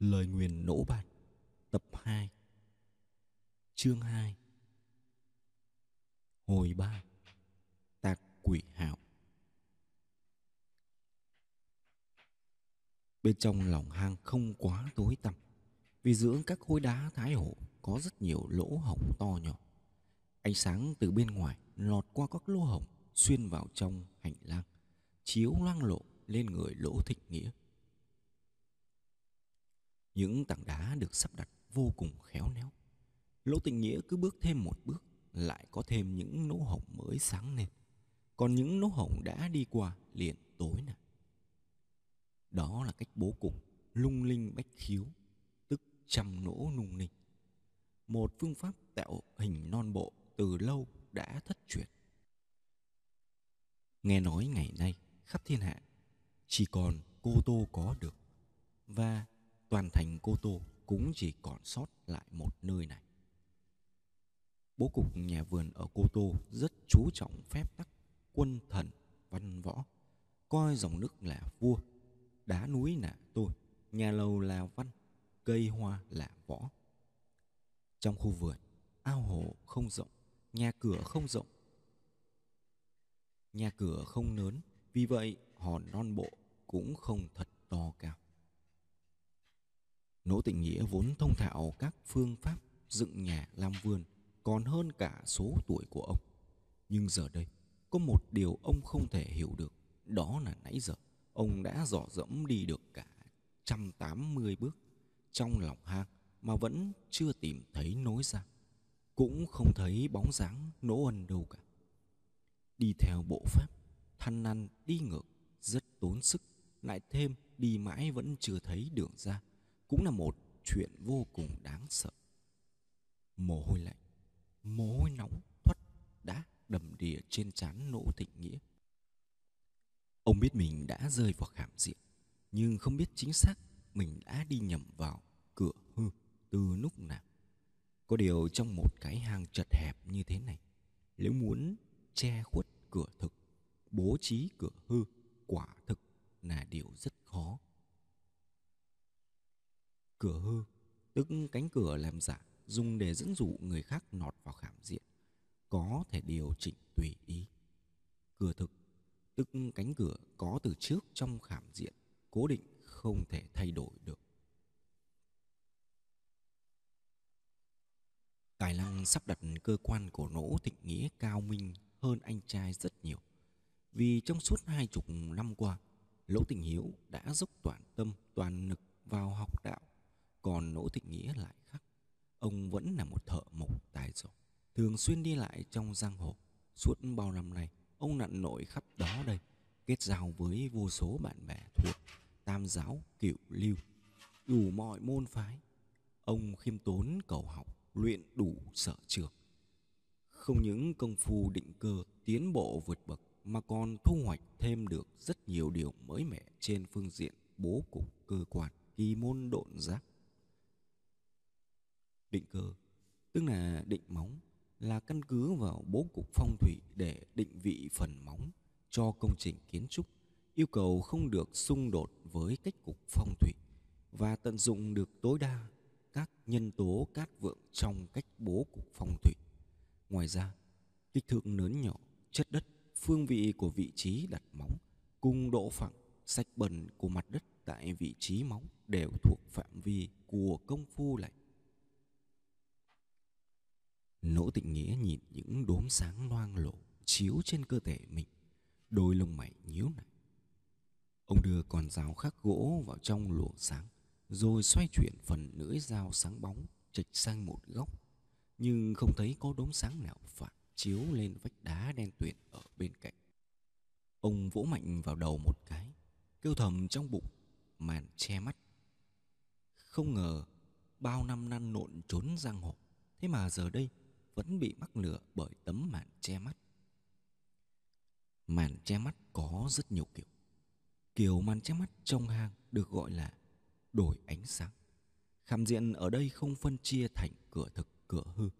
Lời nguyền nỗ bạt. Tập 2 Chương 2 Hồi 3 Tạc quỷ hạo. Bên trong lòng hang không quá tối tăm, Vì giữa các khối đá thái hổ có rất nhiều lỗ hổng to nhỏ. Ánh sáng từ bên ngoài lọt qua các lỗ hổng, xuyên vào trong hành lang, chiếu loang lộ lên người lỗ thịnh nghĩa những tảng đá được sắp đặt vô cùng khéo léo. Lỗ tình nghĩa cứ bước thêm một bước, lại có thêm những lỗ hổng mới sáng lên. Còn những lỗ hổng đã đi qua liền tối lại đó là cách bố cục lung linh bách khiếu, tức trăm nỗ nung linh. một phương pháp tạo hình non bộ từ lâu đã thất truyền. Nghe nói ngày nay, khắp thiên hạ, chỉ còn cô tô có được và toàn thành cô tô cũng chỉ còn sót lại một nơi này. Bố cục nhà vườn ở cô tô rất chú trọng phép tắc, quân thần, văn võ, coi dòng nước là vua, đá núi là tôi, nhà lầu là văn, cây hoa là võ. Trong khu vườn, ao hồ không rộng, nhà cửa không rộng. Nhà cửa không lớn, vì vậy hòn non bộ cũng không thật to cao. Nỗ Tịnh Nghĩa vốn thông thạo các phương pháp dựng nhà làm vườn còn hơn cả số tuổi của ông. Nhưng giờ đây, có một điều ông không thể hiểu được, đó là nãy giờ ông đã dò dẫm đi được cả trăm tám mươi bước trong lòng hang mà vẫn chưa tìm thấy nối ra. Cũng không thấy bóng dáng nỗ ân đâu cả. Đi theo bộ pháp, thăn năn đi ngược, rất tốn sức, lại thêm đi mãi vẫn chưa thấy đường ra cũng là một chuyện vô cùng đáng sợ. Mồ hôi lạnh, mồ hôi nóng thoát đã đầm đìa trên trán nỗ thịnh nghĩa. Ông biết mình đã rơi vào khảm diện, nhưng không biết chính xác mình đã đi nhầm vào cửa hư từ lúc nào. Có điều trong một cái hang chật hẹp như thế này, nếu muốn che khuất cửa thực, bố trí cửa hư quả thực là điều rất khó Cửa hư, tức cánh cửa làm giả dùng để dẫn dụ người khác nọt vào khảm diện, có thể điều chỉnh tùy ý. Cửa thực, tức cánh cửa có từ trước trong khảm diện, cố định không thể thay đổi được. Tài Lăng sắp đặt cơ quan của nỗ thịnh nghĩa cao minh hơn anh trai rất nhiều. Vì trong suốt hai chục năm qua, Lỗ Tình Hiếu đã dốc toàn tâm, toàn lực vào học đạo còn Nỗ Thịnh Nghĩa lại khác. Ông vẫn là một thợ mộc tài giỏi, thường xuyên đi lại trong giang hồ. Suốt bao năm nay, ông nặn nổi khắp đó đây, kết giao với vô số bạn bè thuộc tam giáo, cựu lưu, đủ mọi môn phái. Ông khiêm tốn cầu học, luyện đủ sở trường. Không những công phu định cơ tiến bộ vượt bậc mà còn thu hoạch thêm được rất nhiều điều mới mẻ trên phương diện bố cục cơ quan, kỳ môn độn giác định cơ tức là định móng, là căn cứ vào bố cục phong thủy để định vị phần móng cho công trình kiến trúc, yêu cầu không được xung đột với cách cục phong thủy và tận dụng được tối đa các nhân tố cát vượng trong cách bố cục phong thủy. Ngoài ra, kích thước lớn nhỏ, chất đất, phương vị của vị trí đặt móng cùng độ phẳng, sạch bẩn của mặt đất tại vị trí móng đều thuộc phạm vi của công phu lạnh Nỗ tịnh nghĩa nhìn những đốm sáng loang lộ chiếu trên cơ thể mình. Đôi lông mày nhíu lại. Ông đưa con dao khắc gỗ vào trong luồng sáng, rồi xoay chuyển phần lưỡi dao sáng bóng trịch sang một góc. Nhưng không thấy có đốm sáng nào phản chiếu lên vách đá đen tuyền ở bên cạnh. Ông vỗ mạnh vào đầu một cái, kêu thầm trong bụng, màn che mắt. Không ngờ, bao năm năn nộn trốn giang hồ, thế mà giờ đây vẫn bị mắc lừa bởi tấm màn che mắt. Màn che mắt có rất nhiều kiểu. Kiểu màn che mắt trong hang được gọi là đổi ánh sáng. Khảm diện ở đây không phân chia thành cửa thực, cửa hư.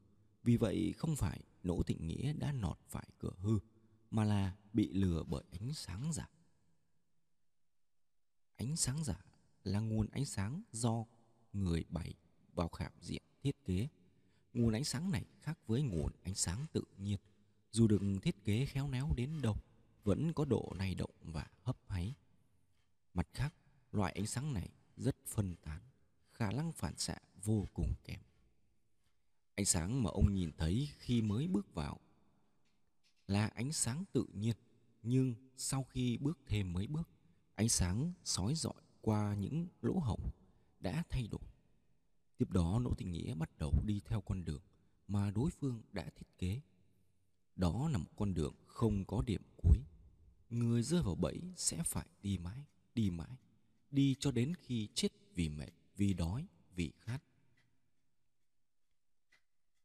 Vì vậy không phải Nỗ Thịnh Nghĩa đã nọt phải cửa hư, mà là bị lừa bởi ánh sáng giả. Ánh sáng giả là nguồn ánh sáng do người bày vào khảm diện thiết kế. Nguồn ánh sáng này khác với nguồn ánh sáng tự nhiên. Dù được thiết kế khéo léo đến đâu, vẫn có độ lay động và hấp háy. Mặt khác, loại ánh sáng này rất phân tán, khả năng phản xạ vô cùng kém. Ánh sáng mà ông nhìn thấy khi mới bước vào là ánh sáng tự nhiên, nhưng sau khi bước thêm mấy bước, ánh sáng sói rọi qua những lỗ hổng đã thay đổi. Tiếp đó Nỗ Tình Nghĩa bắt đầu đi theo con đường mà đối phương đã thiết kế. Đó là một con đường không có điểm cuối. Người rơi vào bẫy sẽ phải đi mãi, đi mãi, đi cho đến khi chết vì mệt, vì đói, vì khát.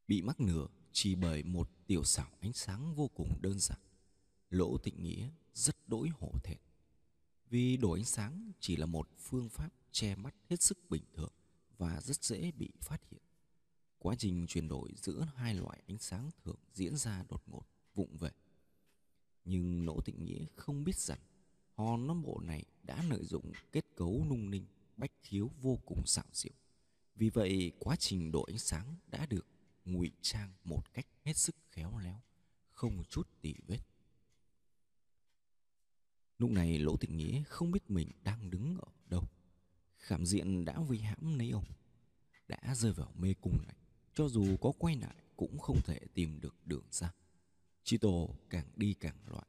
Bị mắc nửa chỉ bởi một tiểu xảo ánh sáng vô cùng đơn giản. Lỗ Tịnh Nghĩa rất đỗi hổ thẹn. Vì đổi ánh sáng chỉ là một phương pháp che mắt hết sức bình thường và rất dễ bị phát hiện. Quá trình chuyển đổi giữa hai loại ánh sáng thường diễn ra đột ngột, vụng về. Nhưng lỗ Tịnh Nghĩa không biết rằng hòn nón bộ này đã lợi dụng kết cấu nung ninh bách khiếu vô cùng xảo diệu. Vì vậy, quá trình đổi ánh sáng đã được ngụy trang một cách hết sức khéo léo, không chút tỉ vết. Lúc này Lỗ Tịnh Nghĩa không biết mình đang đứng ở. Khảm diện đã vì hãm lấy ông, đã rơi vào mê cung này. Cho dù có quay lại cũng không thể tìm được đường ra. Chi Tổ càng đi càng loạn,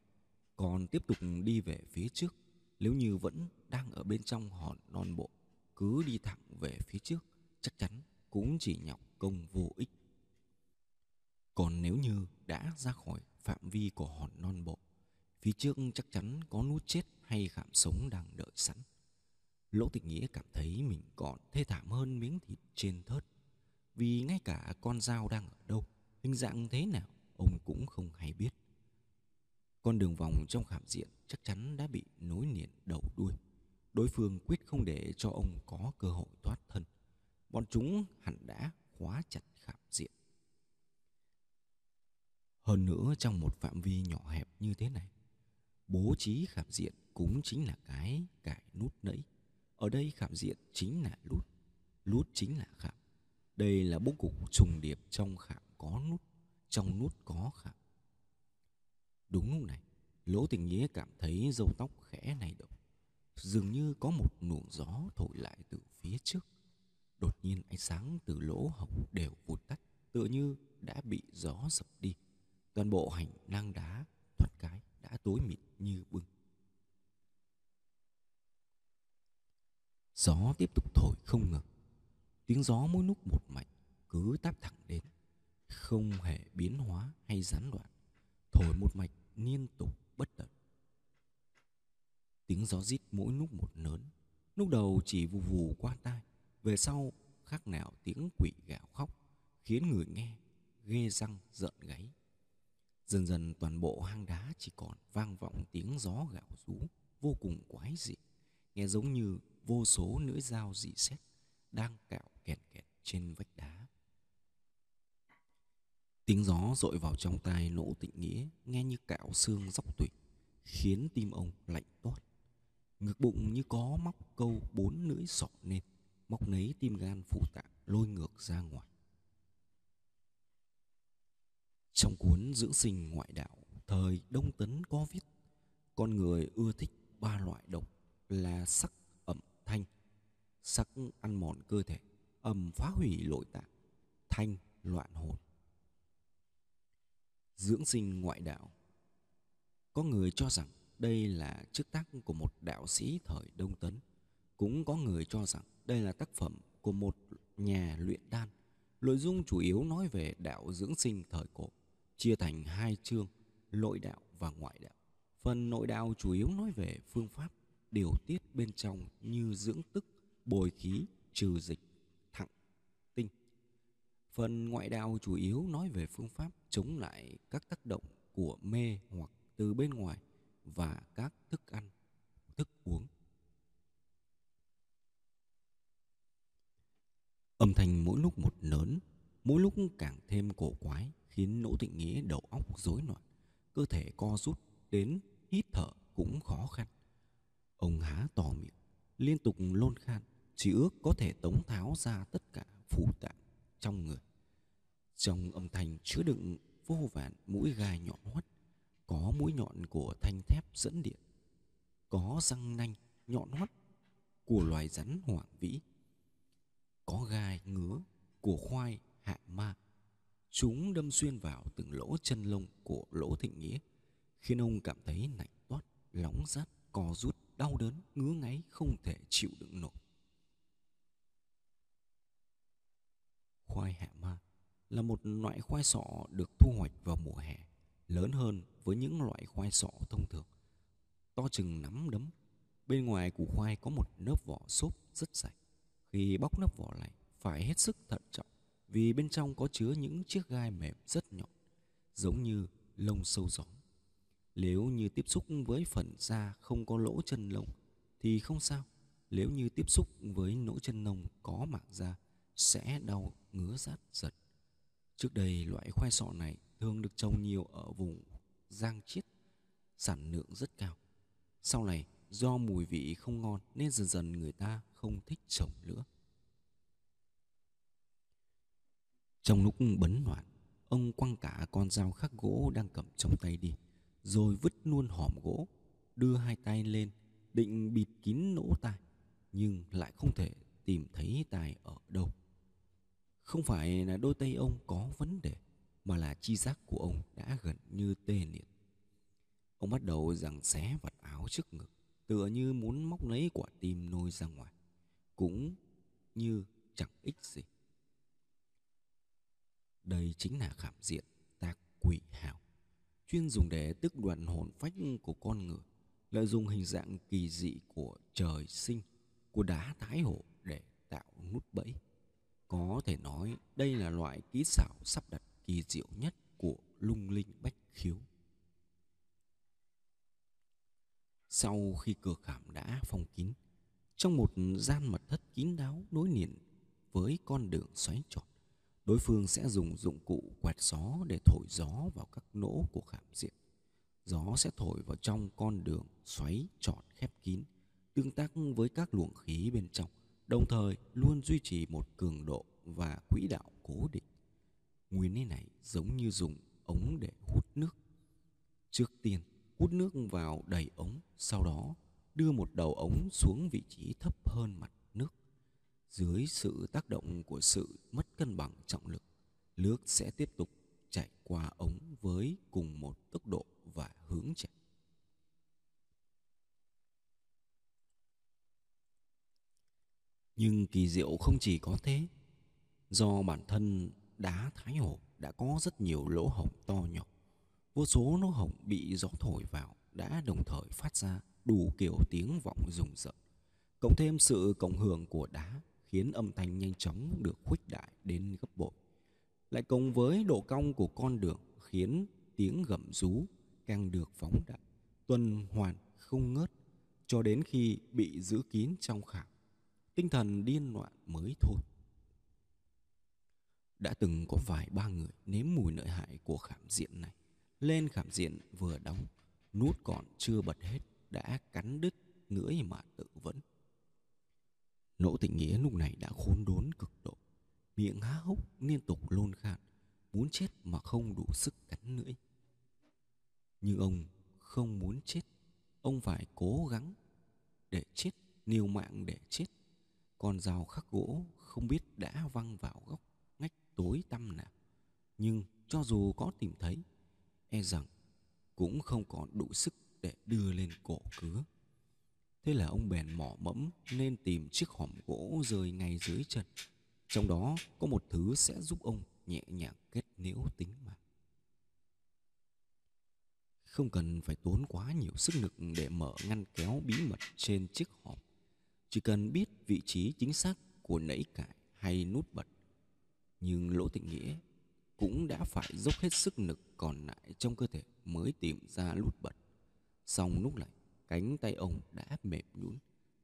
còn tiếp tục đi về phía trước. Nếu như vẫn đang ở bên trong hòn non bộ, cứ đi thẳng về phía trước, chắc chắn cũng chỉ nhọc công vô ích. Còn nếu như đã ra khỏi phạm vi của hòn non bộ, phía trước chắc chắn có nút chết hay khảm sống đang đợi sẵn. Lỗ Tịch Nghĩa cảm thấy mình còn thê thảm hơn miếng thịt trên thớt. Vì ngay cả con dao đang ở đâu, hình dạng thế nào, ông cũng không hay biết. Con đường vòng trong khảm diện chắc chắn đã bị nối liền đầu đuôi. Đối phương quyết không để cho ông có cơ hội thoát thân. Bọn chúng hẳn đã khóa chặt khảm diện. Hơn nữa trong một phạm vi nhỏ hẹp như thế này, bố trí khảm diện cũng chính là cái cải nút nẫy. Ở đây khảm diện chính là lút, lút chính là khảm. Đây là bố cục trùng điệp trong khảm có nút, trong nút có khảm. Đúng lúc này, Lỗ Tình Nghĩa cảm thấy râu tóc khẽ này động. Dường như có một luồng gió thổi lại từ phía trước. Đột nhiên ánh sáng từ lỗ hổng đều vụt tắt, tựa như đã bị gió dập đi. Toàn bộ hành lang đá thoát cái đã tối mịt như bưng. Gió tiếp tục thổi không ngừng. Tiếng gió mỗi lúc một mạnh, cứ táp thẳng đến, không hề biến hóa hay gián đoạn, thổi một mạch liên tục bất tận. Tiếng gió rít mỗi lúc một lớn, lúc đầu chỉ vù vù qua tai, về sau khác nào tiếng quỷ gào khóc, khiến người nghe ghê răng rợn gáy. Dần dần toàn bộ hang đá chỉ còn vang vọng tiếng gió gạo rú vô cùng quái dị, nghe giống như vô số lưỡi dao dị xét đang cạo kẹt kẹt trên vách đá. Tiếng gió dội vào trong tai lỗ tịnh nghĩa nghe như cạo xương dốc tủy, khiến tim ông lạnh toát. Ngực bụng như có móc câu bốn lưỡi sọ lên, móc nấy tim gan phụ tạng lôi ngược ra ngoài. Trong cuốn dưỡng sinh ngoại đạo, thời Đông Tấn có viết, con người ưa thích ba loại độc là sắc, thanh. Sắc ăn mòn cơ thể, âm phá hủy nội tạng, thanh loạn hồn. Dưỡng sinh ngoại đạo Có người cho rằng đây là chức tác của một đạo sĩ thời Đông Tấn. Cũng có người cho rằng đây là tác phẩm của một nhà luyện đan. Nội dung chủ yếu nói về đạo dưỡng sinh thời cổ chia thành hai chương nội đạo và ngoại đạo. Phần nội đạo chủ yếu nói về phương pháp điều tiết bên trong như dưỡng tức, bồi khí, trừ dịch, thẳng tinh. Phần ngoại đạo chủ yếu nói về phương pháp chống lại các tác động của mê hoặc từ bên ngoài và các thức ăn, thức uống. Âm thanh mỗi lúc một lớn, mỗi lúc càng thêm cổ quái khiến nỗ Tịnh Nghĩa đầu óc rối loạn, cơ thể co rút đến hít thở cũng khó khăn. Ông há to miệng, liên tục lôn khan, chỉ ước có thể tống tháo ra tất cả phủ tạng trong người. Trong âm thanh chứa đựng vô vàn mũi gai nhọn hoắt, có mũi nhọn của thanh thép dẫn điện, có răng nanh nhọn hoắt của loài rắn hoảng vĩ, có gai ngứa của khoai hạ ma. Chúng đâm xuyên vào từng lỗ chân lông của lỗ thịnh nghĩa, khiến ông cảm thấy lạnh toát, lóng rát, co rút, đau đớn, ngứa ngáy không thể chịu đựng nổi. Khoai hạ ma là một loại khoai sọ được thu hoạch vào mùa hè, lớn hơn với những loại khoai sọ thông thường. To chừng nắm đấm, bên ngoài củ khoai có một lớp vỏ xốp rất dày. Khi bóc lớp vỏ này, phải hết sức thận trọng vì bên trong có chứa những chiếc gai mềm rất nhọn, giống như lông sâu gió. Nếu như tiếp xúc với phần da không có lỗ chân lông thì không sao. Nếu như tiếp xúc với lỗ chân lông có mảng da sẽ đau ngứa rát giật. Trước đây loại khoai sọ này thường được trồng nhiều ở vùng Giang Chiết, sản lượng rất cao. Sau này do mùi vị không ngon nên dần dần người ta không thích trồng nữa. Trong lúc bấn loạn, ông quăng cả con dao khắc gỗ đang cầm trong tay đi, rồi vứt luôn hòm gỗ, đưa hai tay lên, định bịt kín lỗ tai, nhưng lại không thể tìm thấy tai ở đâu. Không phải là đôi tay ông có vấn đề, mà là chi giác của ông đã gần như tê liệt. Ông bắt đầu giằng xé vạt áo trước ngực, tựa như muốn móc lấy quả tim nôi ra ngoài, cũng như chẳng ích gì. Đây chính là khảm diện tác quỷ hào, chuyên dùng để tức đoạn hồn phách của con người, lợi dụng hình dạng kỳ dị của trời sinh, của đá thái hổ để tạo nút bẫy. Có thể nói đây là loại kỹ xảo sắp đặt kỳ diệu nhất của lung linh bách khiếu. Sau khi cửa khảm đã phong kín, trong một gian mật thất kín đáo nối liền với con đường xoáy tròn, đối phương sẽ dùng dụng cụ quẹt gió để thổi gió vào các nỗ của khảm diện. Gió sẽ thổi vào trong con đường xoáy tròn khép kín, tương tác với các luồng khí bên trong, đồng thời luôn duy trì một cường độ và quỹ đạo cố định. Nguyên lý này giống như dùng ống để hút nước. Trước tiên, hút nước vào đầy ống, sau đó đưa một đầu ống xuống vị trí thấp hơn mặt nước. Dưới sự tác động của sự mất cân bằng trọng lực, nước sẽ tiếp tục chạy qua ống với cùng một tốc độ và hướng chạy. Nhưng kỳ diệu không chỉ có thế. Do bản thân đá thái hổ đã có rất nhiều lỗ hổng to nhỏ. Vô số lỗ hổng bị gió thổi vào đã đồng thời phát ra đủ kiểu tiếng vọng rùng rợn. Cộng thêm sự cộng hưởng của đá khiến âm thanh nhanh chóng được khuếch đại đến gấp bội. Lại cùng với độ cong của con đường khiến tiếng gầm rú càng được phóng đại, tuần hoàn không ngớt cho đến khi bị giữ kín trong khảm. Tinh thần điên loạn mới thôi. Đã từng có vài ba người nếm mùi nợ hại của khảm diện này. Lên khảm diện vừa đóng, nút còn chưa bật hết, đã cắn đứt ngưỡi mà tự vẫn. Nỗ tịnh nghĩa lúc này đã khốn đốn cực độ, miệng há hốc liên tục lôn khan, muốn chết mà không đủ sức cắn lưỡi. Nhưng ông không muốn chết, ông phải cố gắng để chết, liều mạng để chết. Con dao khắc gỗ không biết đã văng vào góc ngách tối tăm nào nhưng cho dù có tìm thấy e rằng cũng không còn đủ sức để đưa lên cổ cứa thế là ông bèn mỏ mẫm nên tìm chiếc hòm gỗ rơi ngay dưới chân. Trong đó có một thứ sẽ giúp ông nhẹ nhàng kết liễu tính mạng. Không cần phải tốn quá nhiều sức lực để mở ngăn kéo bí mật trên chiếc hòm. Chỉ cần biết vị trí chính xác của nẫy cải hay nút bật. Nhưng Lỗ Tịnh Nghĩa cũng đã phải dốc hết sức lực còn lại trong cơ thể mới tìm ra nút bật. Xong lúc này, cánh tay ông đã mềm nhũn,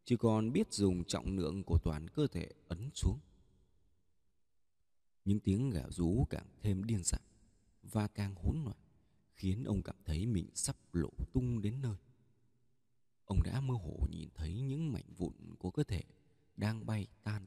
chỉ còn biết dùng trọng lượng của toàn cơ thể ấn xuống. Những tiếng gào rú càng thêm điên dại và càng hỗn loạn, khiến ông cảm thấy mình sắp lộ tung đến nơi. Ông đã mơ hồ nhìn thấy những mảnh vụn của cơ thể đang bay tan